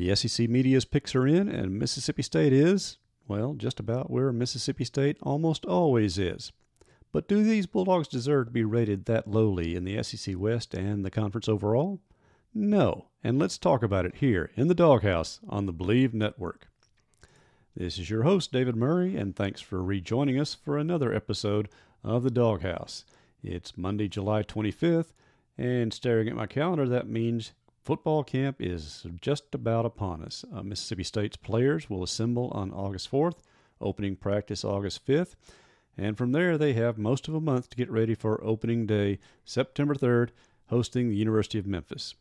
The SEC media's picks are in, and Mississippi State is, well, just about where Mississippi State almost always is. But do these Bulldogs deserve to be rated that lowly in the SEC West and the conference overall? No, and let's talk about it here in the Dawghouse on the Believe Network. This is your host, David Murray, and thanks for rejoining us for another episode of the Dawghouse. It's Monday, July 25th, and staring at my calendar, that means football camp is just about upon us. Uh, Mississippi State's players will assemble on August 4th, opening practice August 5th, and from there they have most of a month to get ready for opening day, September 3rd, hosting the University of Memphis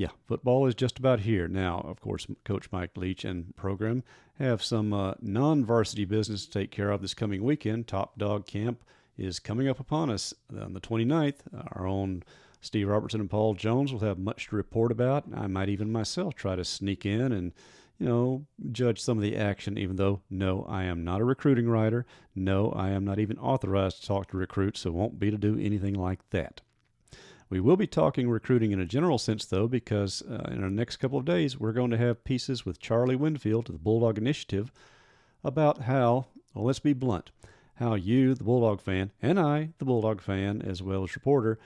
yeah, football is just about here. Now, of course, Coach Mike Leach and program have some uh, non varsity business to take care of this coming weekend. Top Dog Camp is coming up upon us on the 29th. Our own Steve Robertson and Paul Jones will have much to report about. I might even myself try to sneak in and, you know, judge some of the action, even though, no, I am not a recruiting writer. No, I am not even authorized to talk to recruits, so won't be to do anything like that. We will be talking recruiting in a general sense, though, because uh, in our next couple of days, we're going to have pieces with Charlie Winfield of the Bulldog Initiative about how, well, let's be blunt, how you, the Bulldog fan, and I, the Bulldog fan, as well as reporter,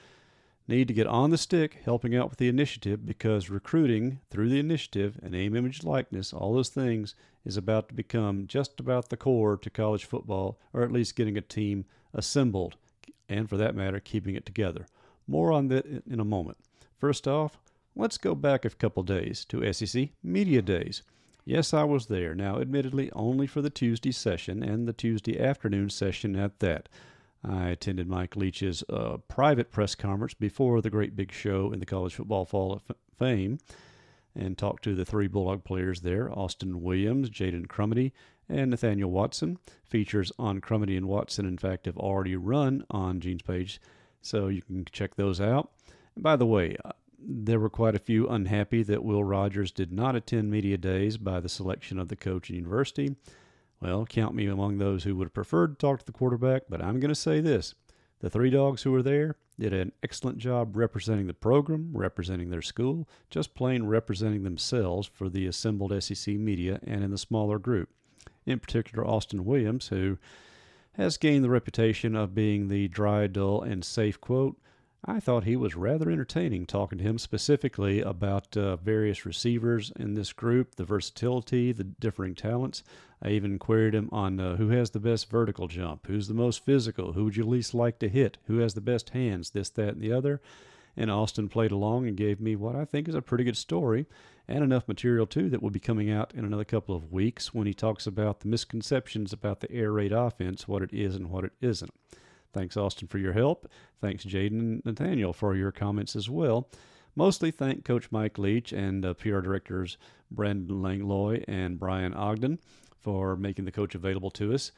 need to get on the stick helping out with the initiative because recruiting through the initiative and name, image, likeness, all those things, is about to become just about the core to college football, or at least getting a team assembled, and for that matter, keeping it together. More on that in a moment. First off, let's go back a couple days to SEC Media Days. Yes, I was there. Now, admittedly, only for the Tuesday session and the Tuesday afternoon session at that. I attended Mike Leach's uh, private press conference before the great big show in the College Football Hall of Fame and talked to the three Bulldog players there Austin Williams, Jaden Crumedy, and Nathaniel Watson. Features on Crumedy and Watson, in fact, have already run on Gene's page so you can check those out. And by the way, uh, there were quite a few unhappy that Will Rogers did not attend media days by the selection of the coach and university. Well, count me among those who would have preferred to talk to the quarterback, but I'm going to say this. The three dogs who were there did an excellent job representing the program, representing their school, just plain representing themselves for the assembled SEC media and in the smaller group. In particular, Austin Williams, who has gained the reputation of being the dry, dull, and safe quote. I thought he was rather entertaining talking to him specifically about uh, various receivers in this group, the versatility, the differing talents. I even queried him on uh, who has the best vertical jump, who's the most physical, who would you least like to hit, who has the best hands, this, that, and the other. And Austin played along and gave me what I think is a pretty good story and enough material too that will be coming out in another couple of weeks when he talks about the misconceptions about the air raid offense, what it is and what it isn't. Thanks, Austin, for your help. Thanks, Jaden and Nathaniel, for your comments as well. Mostly thank Coach Mike Leach and uh, PR directors Brandon Langlois and Brian Ogden for making the coach available to us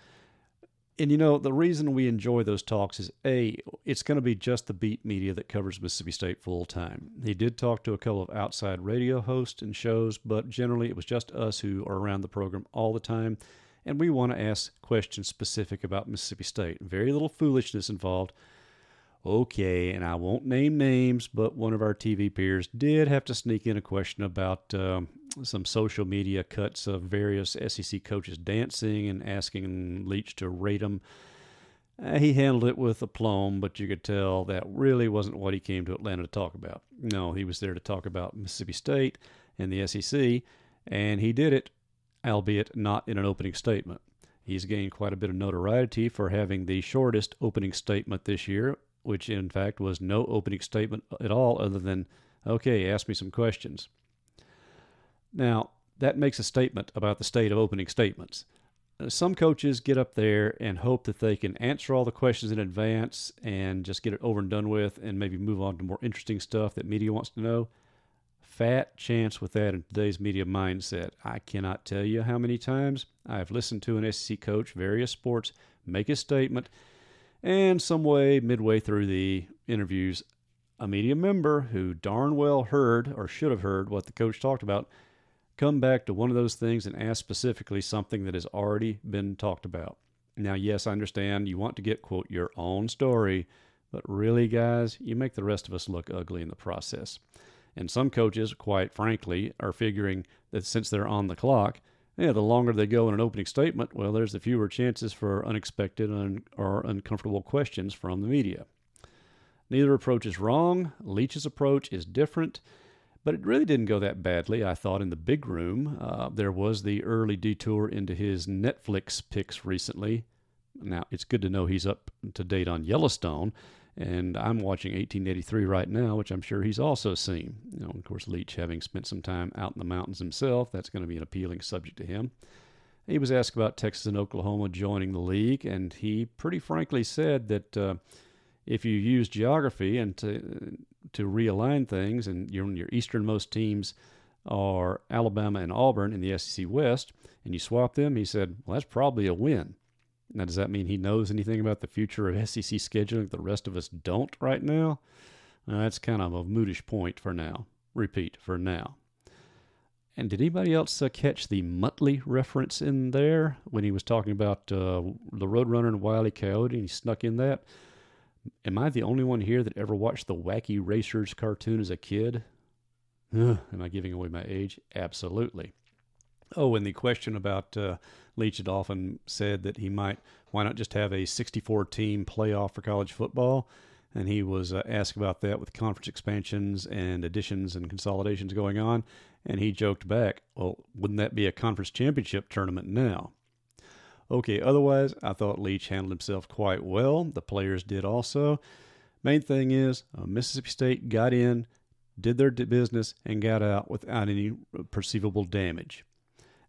and you know the reason we enjoy those talks is a it's going to be just the beat media that covers mississippi state full time he did talk to a couple of outside radio hosts and shows but generally it was just us who are around the program all the time and we want to ask questions specific about mississippi state very little foolishness involved okay and i won't name names but one of our tv peers did have to sneak in a question about um, some social media cuts of various SEC coaches dancing and asking Leach to rate them. Uh, he handled it with aplomb, but you could tell that really wasn't what he came to Atlanta to talk about. No, he was there to talk about Mississippi State and the SEC, and he did it, albeit not in an opening statement. He's gained quite a bit of notoriety for having the shortest opening statement this year, which in fact was no opening statement at all other than, okay, ask me some questions. Now, that makes a statement about the state of opening statements. Uh, some coaches get up there and hope that they can answer all the questions in advance and just get it over and done with and maybe move on to more interesting stuff that media wants to know. Fat chance with that in today's media mindset. I cannot tell you how many times I've listened to an SEC coach, various sports, make a statement, and some way midway through the interviews, a media member who darn well heard or should have heard what the coach talked about come back to one of those things and ask specifically something that has already been talked about. Now, yes, I understand you want to get, quote, your own story, but really, guys, you make the rest of us look ugly in the process. And some coaches, quite frankly, are figuring that since they're on the clock, yeah, the longer they go in an opening statement, well, there's the fewer chances for unexpected un- or uncomfortable questions from the media. Neither approach is wrong. Leach's approach is different, but it really didn't go that badly, I thought, in the big room. Uh, there was the early detour into his Netflix picks recently. Now, it's good to know he's up to date on Yellowstone, and I'm watching 1883 right now, which I'm sure he's also seen. You know, of course, Leach, having spent some time out in the mountains himself, that's going to be an appealing subject to him. He was asked about Texas and Oklahoma joining the league, and he pretty frankly said that uh, if you use geography and to to realign things, and your your easternmost teams are Alabama and Auburn in the SEC West, and you swap them, he said, well, that's probably a win. Now, does that mean he knows anything about the future of SEC scheduling that the rest of us don't right now? Uh, that's kind of a moodish point for now. Repeat, for now. And did anybody else uh, catch the Muttley reference in there when he was talking about uh, the Roadrunner and Wile E. Coyote and he snuck in that? Am I the only one here that ever watched the Wacky Racers cartoon as a kid? Ugh, am I giving away my age? Absolutely. Oh, and the question about uh, Leach had often said that he might, why not just have a 64 team playoff for college football? And he was uh, asked about that with conference expansions and additions and consolidations going on. And he joked back, well, wouldn't that be a conference championship tournament now? Okay, otherwise, I thought Leach handled himself quite well. The players did also. Main thing is, uh, Mississippi State got in, did their business, and got out without any perceivable damage.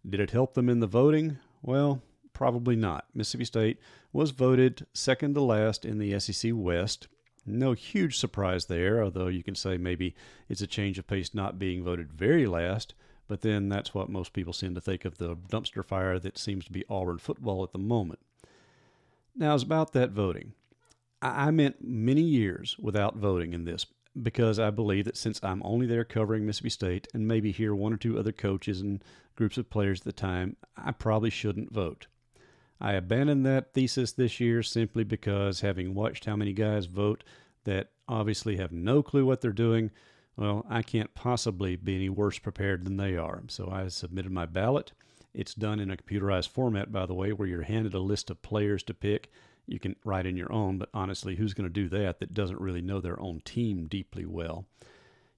Did it help them in the voting? Well, probably not. Mississippi State was voted second to last in the SEC West. No huge surprise there, although you can say maybe it's a change of pace not being voted very last. But then that's what most people seem to think of the dumpster fire that seems to be Auburn football at the moment. Now, it's about that voting. I meant many years without voting in this because I believe that since I'm only there covering Mississippi State and maybe hear one or two other coaches and groups of players at the time, I probably shouldn't vote. I abandoned that thesis this year simply because having watched how many guys vote that obviously have no clue what they're doing, well, I can't possibly be any worse prepared than they are. So I submitted my ballot. It's done in a computerized format, by the way, where you're handed a list of players to pick you can write in your own, but honestly, who's going to do that that doesn't really know their own team deeply well?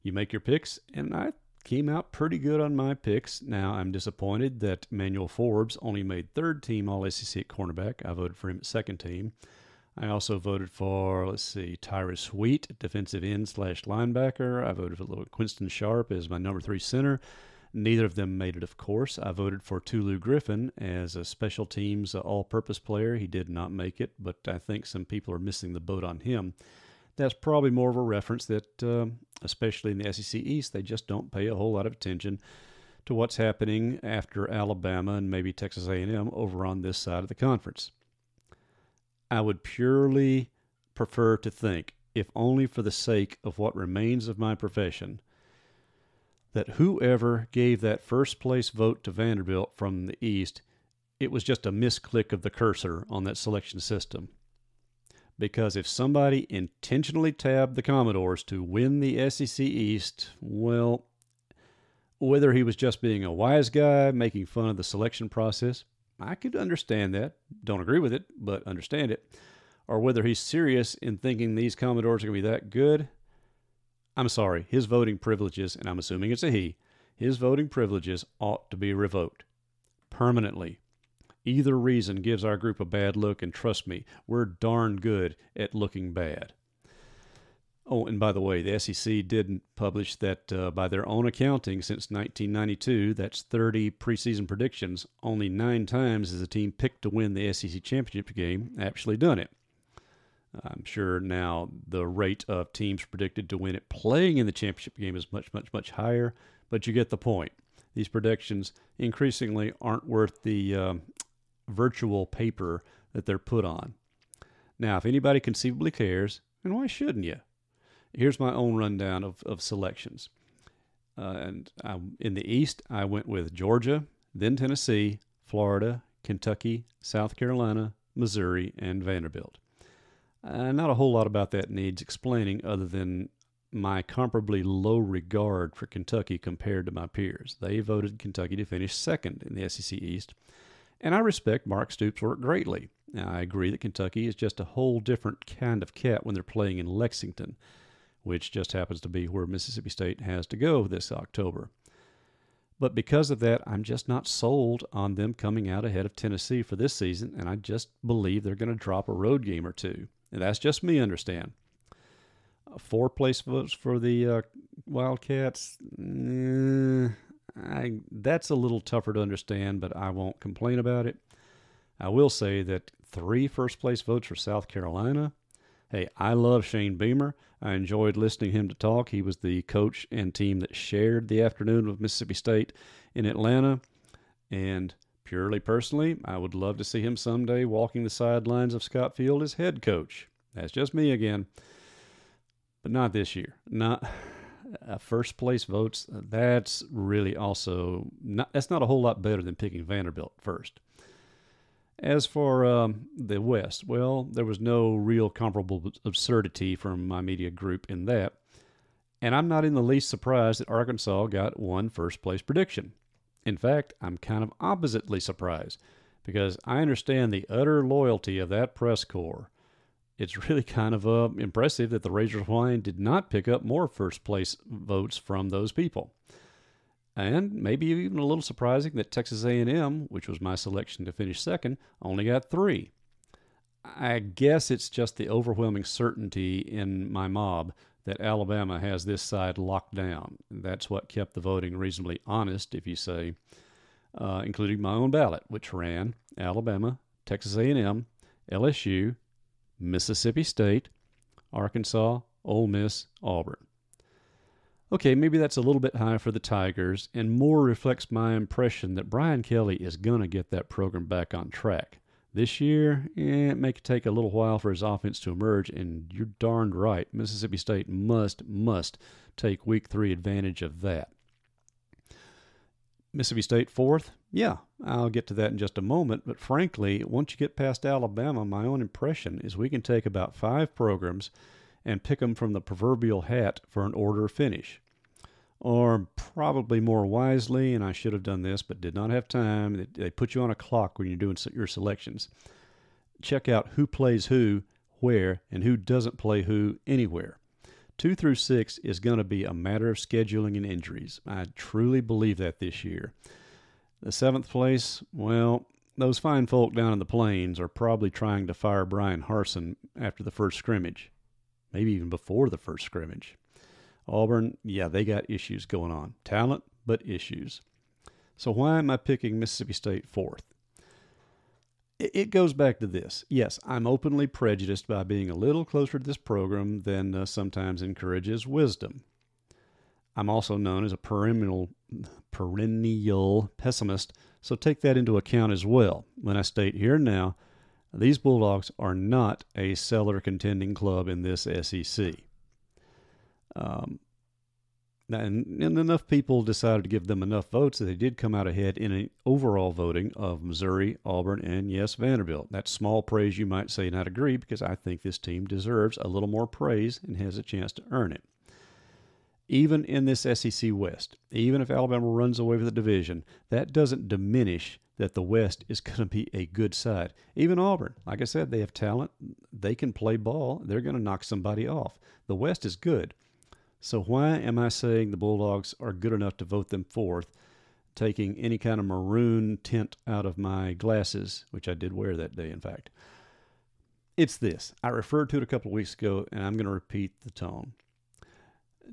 You make your picks, and I came out pretty good on my picks. Now, I'm disappointed that Manuel Forbes only made third team All SEC at cornerback. I voted for him at second team. I also voted for, let's see, Tyrus Wheat, defensive end slash linebacker. I voted for Quinston Sharp as my number three center. Neither of them made it, of course. I voted for Tulu Griffin as a special teams uh, all purpose player. He did not make it, but I think some people are missing the boat on him. That's probably more of a reference that, uh, especially in the SEC East, they just don't pay a whole lot of attention to what's happening after Alabama and maybe Texas A&M over on this side of the conference. I would purely prefer to think, if only for the sake of what remains of my profession, that whoever gave that first place vote to Vanderbilt from the East, it was just a misclick of the cursor on that selection system. Because if somebody intentionally tabbed the Commodores to win the SEC East, well, whether he was just being a wise guy, making fun of the selection process, I could understand that. Don't agree with it, but understand it. Or whether he's serious in thinking these Commodores are going to be that good, I'm sorry, his voting privileges, and I'm assuming it's a he, his voting privileges ought to be revoked permanently. Either reason gives our group a bad look, and trust me, we're darn good at looking bad. Oh, and by the way, the SEC didn't publish that uh, by their own accounting since 1992, that's 30 preseason predictions, only nine times has a team picked to win the SEC championship game actually done it. I'm sure now the rate of teams predicted to win it playing in the championship game is much, much, much higher, but you get the point. These predictions increasingly aren't worth the um, virtual paper that they're put on. Now, if anybody conceivably cares, and why shouldn't you? Here's my own rundown of, of selections. Uh, and I, in the East, I went with Georgia, then Tennessee, Florida, Kentucky, South Carolina, Missouri, and Vanderbilt. Uh, not a whole lot about that needs explaining other than my comparably low regard for Kentucky compared to my peers. They voted Kentucky to finish second in the SEC East, and I respect Mark Stoops' work greatly. Now, I agree that Kentucky is just a whole different kind of cat when they're playing in Lexington, which just happens to be where Mississippi State has to go this October. But because of that, I'm just not sold on them coming out ahead of Tennessee for this season, and I just believe they're going to drop a road game or two. And that's just me, understand. Uh, four place votes for the uh, Wildcats. Eh, I, that's a little tougher to understand, but I won't complain about it. I will say that three first place votes for South Carolina. Hey, I love Shane Beamer. I enjoyed listening to him to talk. He was the coach and team that shared the afternoon with Mississippi State in Atlanta. And purely personally, I would love to see him someday walking the sidelines of Scott Field as head coach. That's just me again. But not this year. Not uh, first place votes. That's really also not. That's not a whole lot better than picking Vanderbilt first. As for um, the West, well, there was no real comparable absurdity from my media group in that. And I'm not in the least surprised that Arkansas got one first place prediction. In fact, I'm kind of oppositely surprised because I understand the utter loyalty of that press corps. It's really kind of uh, impressive that the Razors Wine did not pick up more first place votes from those people and maybe even a little surprising that Texas A&M, which was my selection to finish second, only got 3. I guess it's just the overwhelming certainty in my mob that Alabama has this side locked down. That's what kept the voting reasonably honest, if you say, uh, including my own ballot, which ran Alabama, Texas A&M, LSU, Mississippi State, Arkansas, Ole Miss, Auburn. Okay, maybe that's a little bit high for the Tigers and more reflects my impression that Brian Kelly is going to get that program back on track. This year, eh, it may take a little while for his offense to emerge, and you're darned right. Mississippi State must, must take week three advantage of that. Mississippi State fourth? Yeah, I'll get to that in just a moment, but frankly, once you get past Alabama, my own impression is we can take about five programs and pick them from the proverbial hat for an order finish. Or probably more wisely, and I should have done this but did not have time, they put you on a clock when you're doing your selections. Check out who plays who, where, and who doesn't play who anywhere. Two through six is going to be a matter of scheduling and injuries. I truly believe that this year. The seventh place, well, those fine folk down in the plains are probably trying to fire Bryan Harsin after the first scrimmage maybe even before the first scrimmage. Auburn, yeah, they got issues going on. Talent, but issues. So why am I picking Mississippi State fourth? It goes back to this. Yes, I'm openly prejudiced by being a little closer to this program than uh, sometimes encourages wisdom. I'm also known as a perennial, perennial pessimist, so take that into account as well when I state here now these Bulldogs are not a cellar contending club in this SEC. Um, and, and, enough people decided to give them enough votes that they did come out ahead in an overall voting of Missouri, Auburn, and yes, Vanderbilt. That's small praise, you might say, and I'd agree because I think this team deserves a little more praise and has a chance to earn it. Even in this SEC West, even if Alabama runs away with the division, that doesn't diminish that the West is going to be a good side. Even Auburn, like I said, they have talent. They can play ball. They're going to knock somebody off. The West is good. So why am I saying the Bulldogs are good enough to vote them fourth, taking any kind of maroon tint out of my glasses, which I did wear that day, in fact? It's this. I referred to it a couple of weeks ago, and I'm going to repeat the tone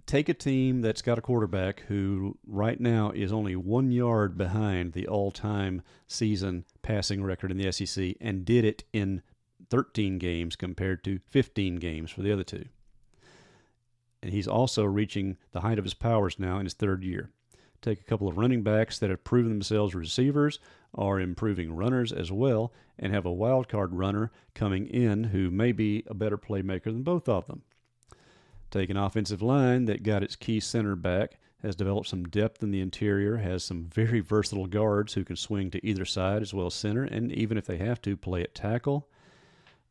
take a team that's got a quarterback who right now is only one yard behind the all time season passing record in the SEC and did it in 13 games compared to 15 games for the other two. And he's also reaching the height of his powers now in his third year. Take a couple of running backs that have proven themselves receivers, are improving runners as well, and have a wild card runner coming in who may be a better playmaker than both of them. Take an offensive line that got its key center back, has developed some depth in the interior, has some very versatile guards who can swing to either side as well as center, and even if they have to, play at tackle.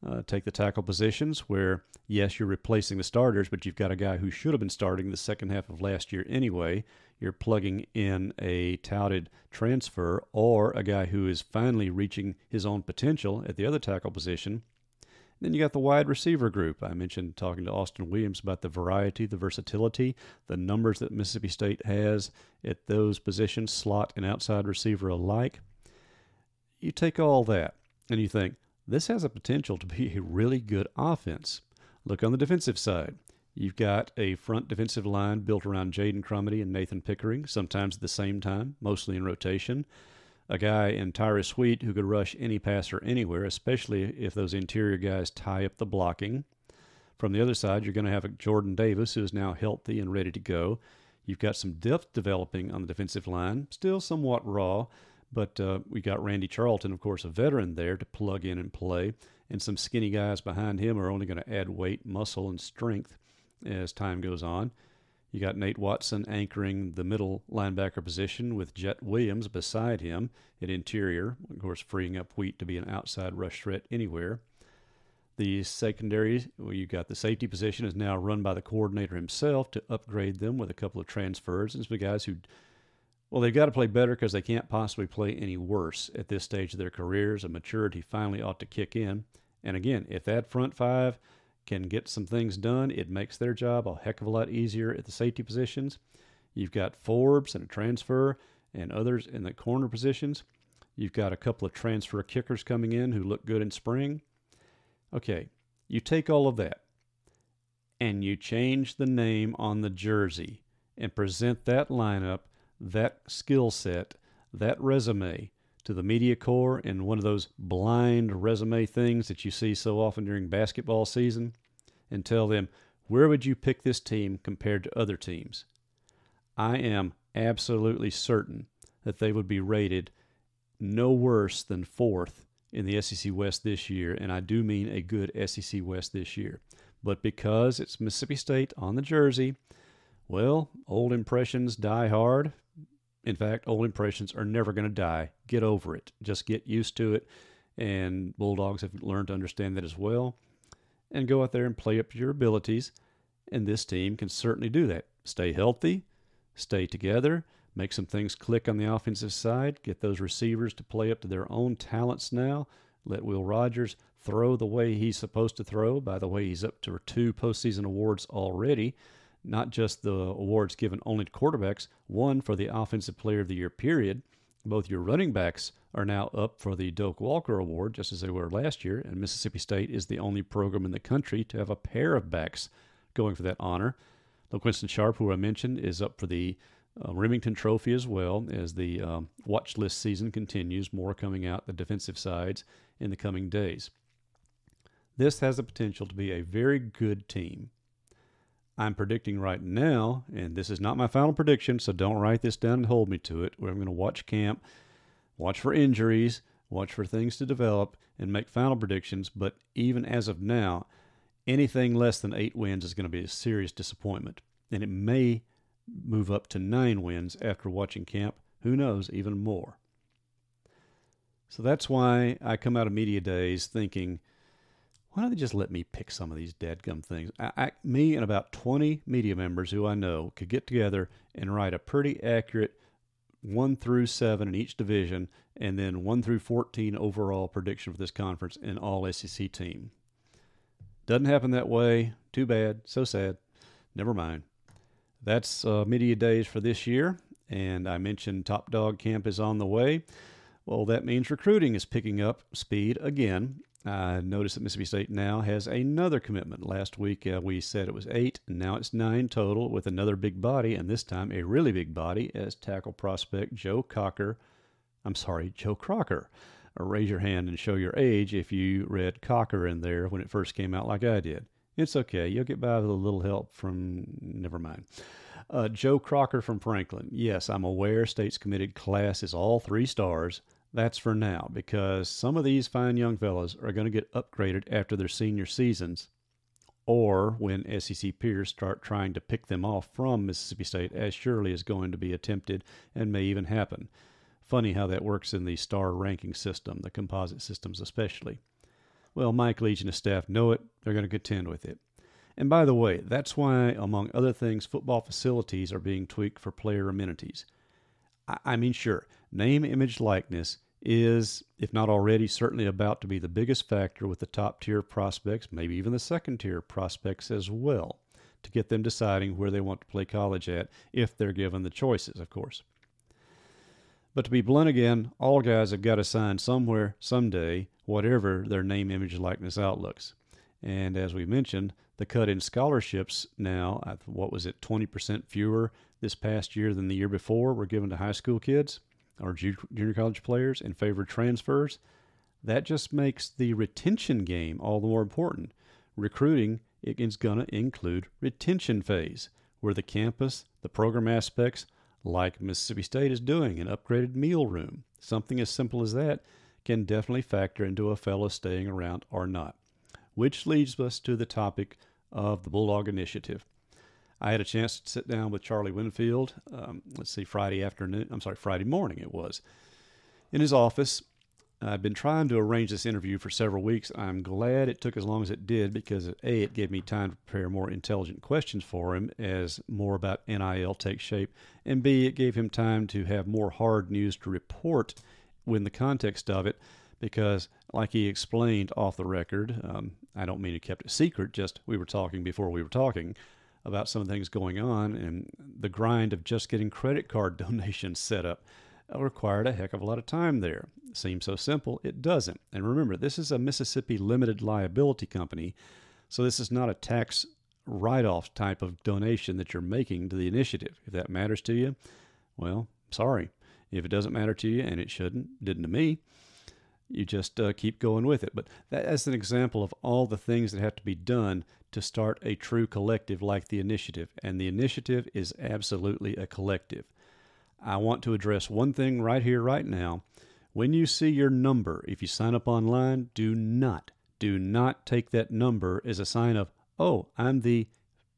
Uh, take the tackle positions where, yes, you're replacing the starters, but you've got a guy who should have been starting the second half of last year anyway. You're plugging in a touted transfer or a guy who is finally reaching his own potential at the other tackle position. Then you got the wide receiver group. I mentioned talking to Austin Williams about the variety, the versatility, the numbers that Mississippi State has at those positions, slot and outside receiver alike. You take all that and you think, this has a potential to be a really good offense. Look on the defensive side. You've got a front defensive line built around Jaden Crumedy and Nathan Pickering, sometimes at the same time, mostly in rotation. A guy in Tyrus Wheat who could rush any passer anywhere, especially if those interior guys tie up the blocking. From the other side, you're going to have Jordan Davis who is now healthy and ready to go. You've got some depth developing on the defensive line, still somewhat raw, but uh, we got Randy Charlton, of course, a veteran there to plug in and play, and some skinny guys behind him are only going to add weight, muscle, and strength as time goes on. You got Nate Watson anchoring the middle linebacker position with Jet Williams beside him at interior, of course, freeing up Wheat to be an outside rush threat anywhere. The secondary, well, you got the safety position, is now run by the coordinator himself to upgrade them with a couple of transfers and some guys who well, they've got to play better because they can't possibly play any worse at this stage of their careers. A maturity finally ought to kick in. And again, if that front five can get some things done, it makes their job a heck of a lot easier at the safety positions. You've got Forbes and a transfer and others in the corner positions. You've got a couple of transfer kickers coming in who look good in spring. Okay, you take all of that and you change the name on the jersey and present that lineup that skill set, that resume to the media corps in one of those blind resume things that you see so often during basketball season and tell them, where would you pick this team compared to other teams? I am absolutely certain that they would be rated no worse than fourth in the SEC West this year, and I do mean a good SEC West this year. But because it's Mississippi State on the jersey, well, old impressions die hard. In fact, old impressions are never going to die. Get over it. Just get used to it. And Bulldogs have learned to understand that as well. And go out there and play up your abilities. And this team can certainly do that. Stay healthy, stay together, make some things click on the offensive side, get those receivers to play up to their own talents now. Let Will Rogers throw the way he's supposed to throw. By the way, he's up to two postseason awards already not just the awards given only to quarterbacks, one for the Offensive Player of the Year period. Both your running backs are now up for the Doak Walker Award, just as they were last year, and Mississippi State is the only program in the country to have a pair of backs going for that honor. Winston Sharp, who I mentioned, is up for the uh, Remington Trophy as well as the um, watch list season continues, more coming out the defensive sides in the coming days. This has the potential to be a very good team. I'm predicting right now, and this is not my final prediction, so don't write this down and hold me to it. Where I'm going to watch camp, watch for injuries, watch for things to develop, and make final predictions. But even as of now, anything less than eight wins is going to be a serious disappointment. And it may move up to nine wins after watching camp. Who knows, even more. So that's why I come out of media days thinking why don't they just let me pick some of these gum things? I, I, me and about 20 media members who I know could get together and write a pretty accurate 1 through 7 in each division and then 1 through 14 overall prediction for this conference and all SEC team. Doesn't happen that way. Too bad. So sad. Never mind. That's uh, media days for this year. And I mentioned Top Dog Camp is on the way. Well, that means recruiting is picking up speed again. I noticed that Mississippi State now has another commitment. Last week uh, we said it was eight, and now it's nine total with another big body, and this time a really big body as tackle prospect Joe Cocker. I'm sorry, Joe Crocker. Uh, raise your hand and show your age if you read Cocker in there when it first came out, like I did. It's okay. You'll get by with a little help from, never mind. Uh, Joe Crocker from Franklin. Yes, I'm aware State's committed class is all three stars. That's for now, because some of these fine young fellows are going to get upgraded after their senior seasons, or when SEC peers start trying to pick them off from Mississippi State, as surely is going to be attempted and may even happen. Funny how that works in the star ranking system, the composite systems especially. Well, Mike Leach and his staff know it. They're going to contend with it. And by the way, that's why, among other things, football facilities are being tweaked for player amenities. I mean, sure, name, image, likeness is, if not already, certainly about to be the biggest factor with the top tier prospects, maybe even the second tier prospects as well, to get them deciding where they want to play college at, if they're given the choices, of course. But to be blunt again, all guys have got to sign somewhere, someday, whatever their name, image, likeness outlooks. And as we mentioned, the cut in scholarships now, what was it, 20% fewer this past year than the year before, were given to high school kids or junior college players and favor transfers. That just makes the retention game all the more important. Recruiting is going to include retention phase, where the campus, the program aspects, like Mississippi State is doing, an upgraded meal room. Something as simple as that can definitely factor into a fellow staying around or not. Which leads us to the topic of the Bulldog Initiative. I had a chance to sit down with Charlie Winfield, um, let's see, Friday afternoon, I'm sorry, Friday morning it was, in his office. I've been trying to arrange this interview for several weeks. I'm glad it took as long as it did because A, it gave me time to prepare more intelligent questions for him as more about NIL takes shape, and B, it gave him time to have more hard news to report in the context of it because, like he explained off the record, um, I don't mean he kept it secret, just we were talking before we were talking about some of the things going on, and the grind of just getting credit card donations set up required a heck of a lot of time there. Seems so simple, it doesn't. And remember, this is a Mississippi limited liability company, so this is not a tax write off type of donation that you're making to the initiative. If that matters to you, well, sorry. If it doesn't matter to you, and it shouldn't, didn't to me, you just uh, keep going with it. But that's an example of all the things that have to be done to start a true collective like the initiative. And the initiative is absolutely a collective. I want to address one thing right here, right now. When you see your number, if you sign up online, do not, do not take that number as a sign of, oh, I'm the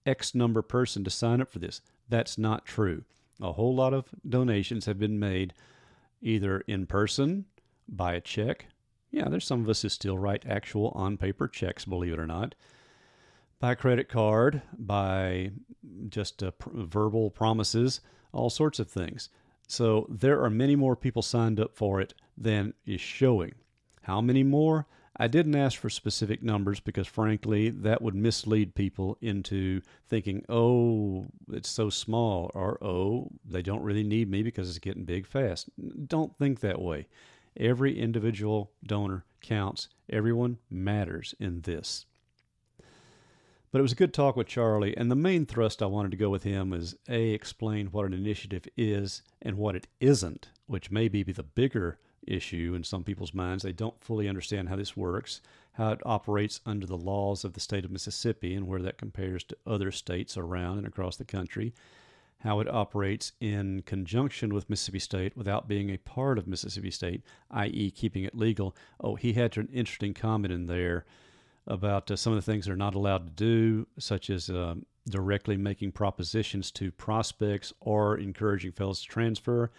X number person to sign up for this. That's not true. A whole lot of donations have been made either in person, by a check. Yeah, there's some of us who still write actual on paper checks, believe it or not. By credit card, by just uh, pr- verbal promises, all sorts of things. So there are many more people signed up for it than is showing. How many more? I didn't ask for specific numbers because, frankly, that would mislead people into thinking, oh, it's so small, or oh, they don't really need me because it's getting big fast. Don't think that way. Every individual donor counts. Everyone matters in this. But it was a good talk with Charlie, and the main thrust I wanted to go with him is A, explain what an initiative is and what it isn't, which may be the bigger issue in some people's minds. They don't fully understand how this works, how it operates under the laws of the state of Mississippi, and where that compares to other states around and across the country, how it operates in conjunction with Mississippi State without being a part of Mississippi State, i.e., keeping it legal. Oh, he had an interesting comment in there about uh, some of the things they're not allowed to do, such as uh, directly making propositions to prospects or encouraging fellows to transfer.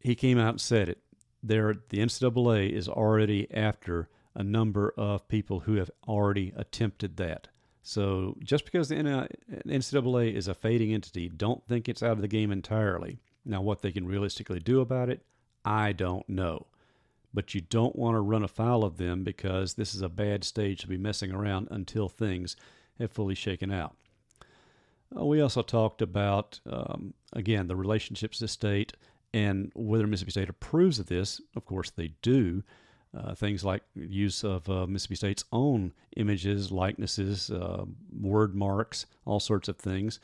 He came out and said it. There, the NCAA is already after a number of people who have already attempted that. So just because the NCAA is a fading entity, don't think it's out of the game entirely. Now, what they can realistically do about it, I don't know but you don't want to run afoul of them because this is a bad stage to be messing around until things have fully shaken out. Uh, we also talked about, um, again, the relationships to state and whether Mississippi State approves of this. Of course, they do. Uh, things like use of uh, Mississippi State's own images, likenesses, uh, word marks, all sorts of things,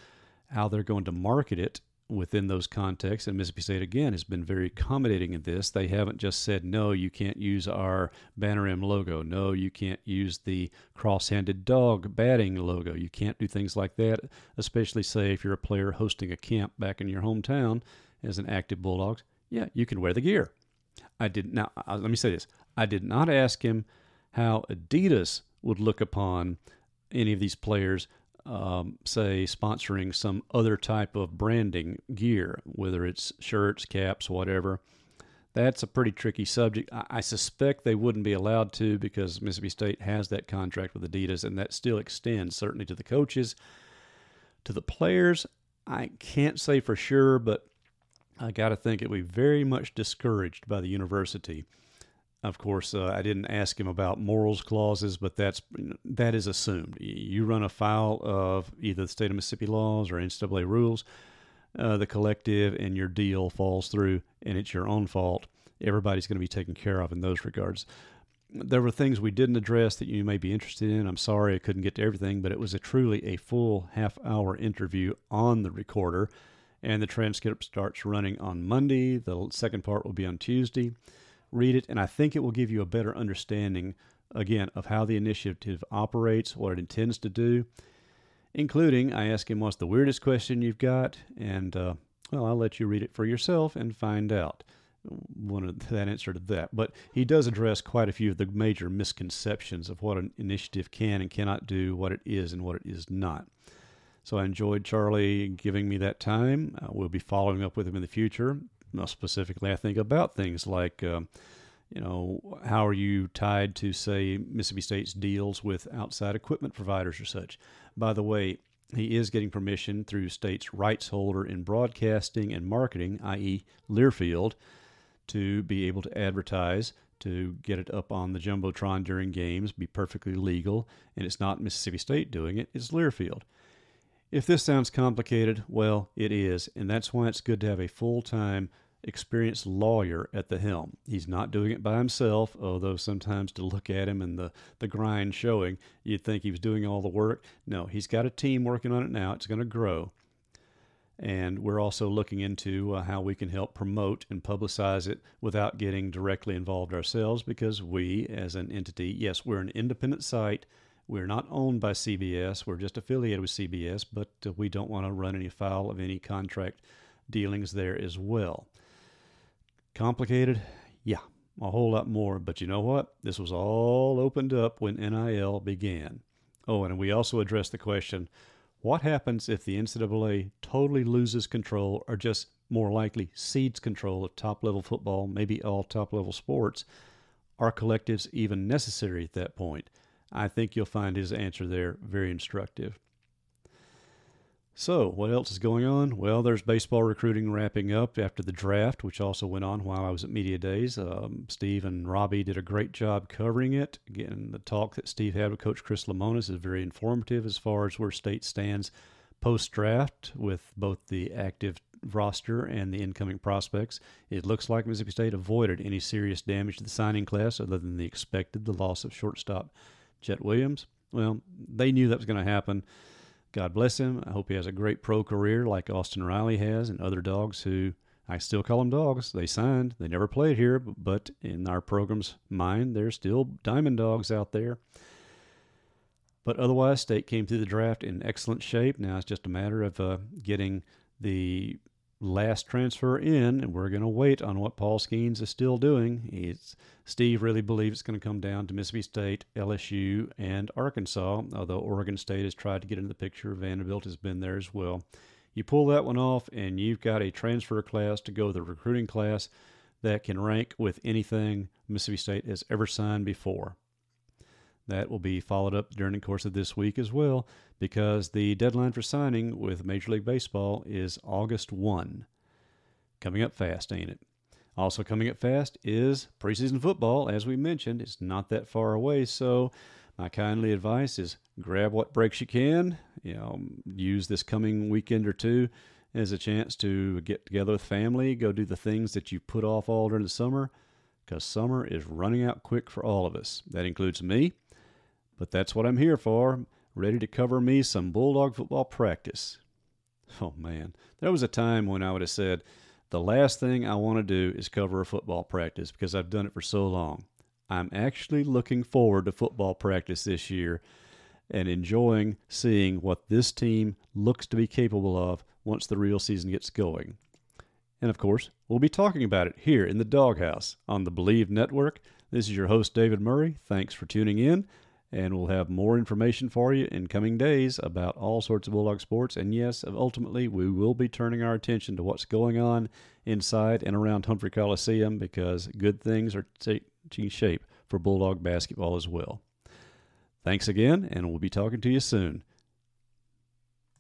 how they're going to market it within those contexts. And Mississippi State, again, has been very accommodating in this. They haven't just said, no, you can't use our Banner M logo. No, you can't use the cross handed dog batting logo. You can't do things like that, especially, say, if you're a player hosting a camp back in your hometown as an active Bulldogs. Yeah, you can wear the gear. I did now. Let me say this: I did not ask him how Adidas would look upon any of these players um, say, sponsoring some other type of branding gear, whether it's shirts, caps, whatever. That's a pretty tricky subject. I, I suspect they wouldn't be allowed to because Mississippi State has that contract with Adidas, and that still extends certainly to the coaches. To the players, I can't say for sure, but I got to think it would be very much discouraged by the university. Of course, uh, I didn't ask him about morals clauses, but that's that is assumed. You run afoul of either the state of Mississippi laws or NCAA rules, uh, the collective and your deal falls through, and it's your own fault. Everybody's going to be taken care of in those regards. There were things we didn't address that you may be interested in. I'm sorry I couldn't get to everything, but it was a truly a full half hour interview on the recorder and the transcript starts running on Monday. The second part will be on Tuesday. Read it, and I think it will give you a better understanding, again, of how the initiative operates, what it intends to do, including I ask him what's the weirdest question you've got, and uh, well, I'll let you read it for yourself and find out of that answer to that. But he does address quite a few of the major misconceptions of what an initiative can and cannot do, what it is and what it is not. So I enjoyed Charlie giving me that time. Uh, we'll be following up with him in the future. More specifically, I think about things like, uh, you know, how are you tied to, say, Mississippi State's deals with outside equipment providers or such? By the way, he is getting permission through state's rights holder in broadcasting and marketing, i.e., Learfield, to be able to advertise, to get it up on the Jumbotron during games, be perfectly legal. And it's not Mississippi State doing it, it's Learfield. If this sounds complicated, well, it is, and that's why it's good to have a full time, experienced lawyer at the helm. He's not doing it by himself, although sometimes to look at him and the, the grind showing, you'd think he was doing all the work. No, he's got a team working on it now. It's going to grow. And we're also looking into uh, how we can help promote and publicize it without getting directly involved ourselves because we, as an entity, yes, we're an independent site we're not owned by CBS. We're just affiliated with CBS, but uh, we don't want to run any foul of any contract dealings there as well. Complicated? Yeah, a whole lot more. But you know what? This was all opened up when NIL began. Oh, and we also addressed the question what happens if the NCAA totally loses control or just more likely cedes control of top level football, maybe all top level sports? Are collectives even necessary at that point? I think you'll find his answer there very instructive. So, what else is going on? Well, there's baseball recruiting wrapping up after the draft, which also went on while I was at Media Days. Um, Steve and Robbie did a great job covering it. Again, the talk that Steve had with Coach Chris Lemonis is very informative as far as where state stands post draft with both the active roster and the incoming prospects. It looks like Mississippi State avoided any serious damage to the signing class other than the expected, the loss of shortstop Jett Williams. Well, they knew that was going to happen. God bless him. I hope he has a great pro career like Austin Riley has and other dogs who I still call them dogs. They signed. They never played here, but in our program's mind, they're still diamond dogs out there. But otherwise, State came through the draft in excellent shape. Now it's just a matter of uh, getting the last transfer in, and we're going to wait on what Paul Skenes is still doing. He's, Steve really believes it's going to come down to Mississippi State, LSU, and Arkansas, although Oregon State has tried to get into the picture. Vanderbilt has been there as well. You pull that one off, and you've got a transfer class to go the recruiting class that can rank with anything Mississippi State has ever signed before. That will be followed up during the course of this week as well, because the deadline for signing with Major League Baseball is August 1. Coming up fast, ain't it? Also, coming up fast is preseason football. As we mentioned, it's not that far away, so my kindly advice is grab what breaks you can. You know, use this coming weekend or two as a chance to get together with family, go do the things that you put off all during the summer, because summer is running out quick for all of us. That includes me. But that's what I'm here for, ready to cover me some Bulldog football practice. Oh man, there was a time when I would have said, the last thing I want to do is cover a football practice because I've done it for so long. I'm actually looking forward to football practice this year and enjoying seeing what this team looks to be capable of once the real season gets going. And of course, we'll be talking about it here in the Dawghouse on the Believe Network. This is your host, David Murray. Thanks for tuning in And we'll have more information for you in coming days about all sorts of Bulldog sports. And yes, ultimately, we will be turning our attention to what's going on inside and around Humphrey Coliseum because good things are taking shape for Bulldog basketball as well. Thanks again, and we'll be talking to you soon.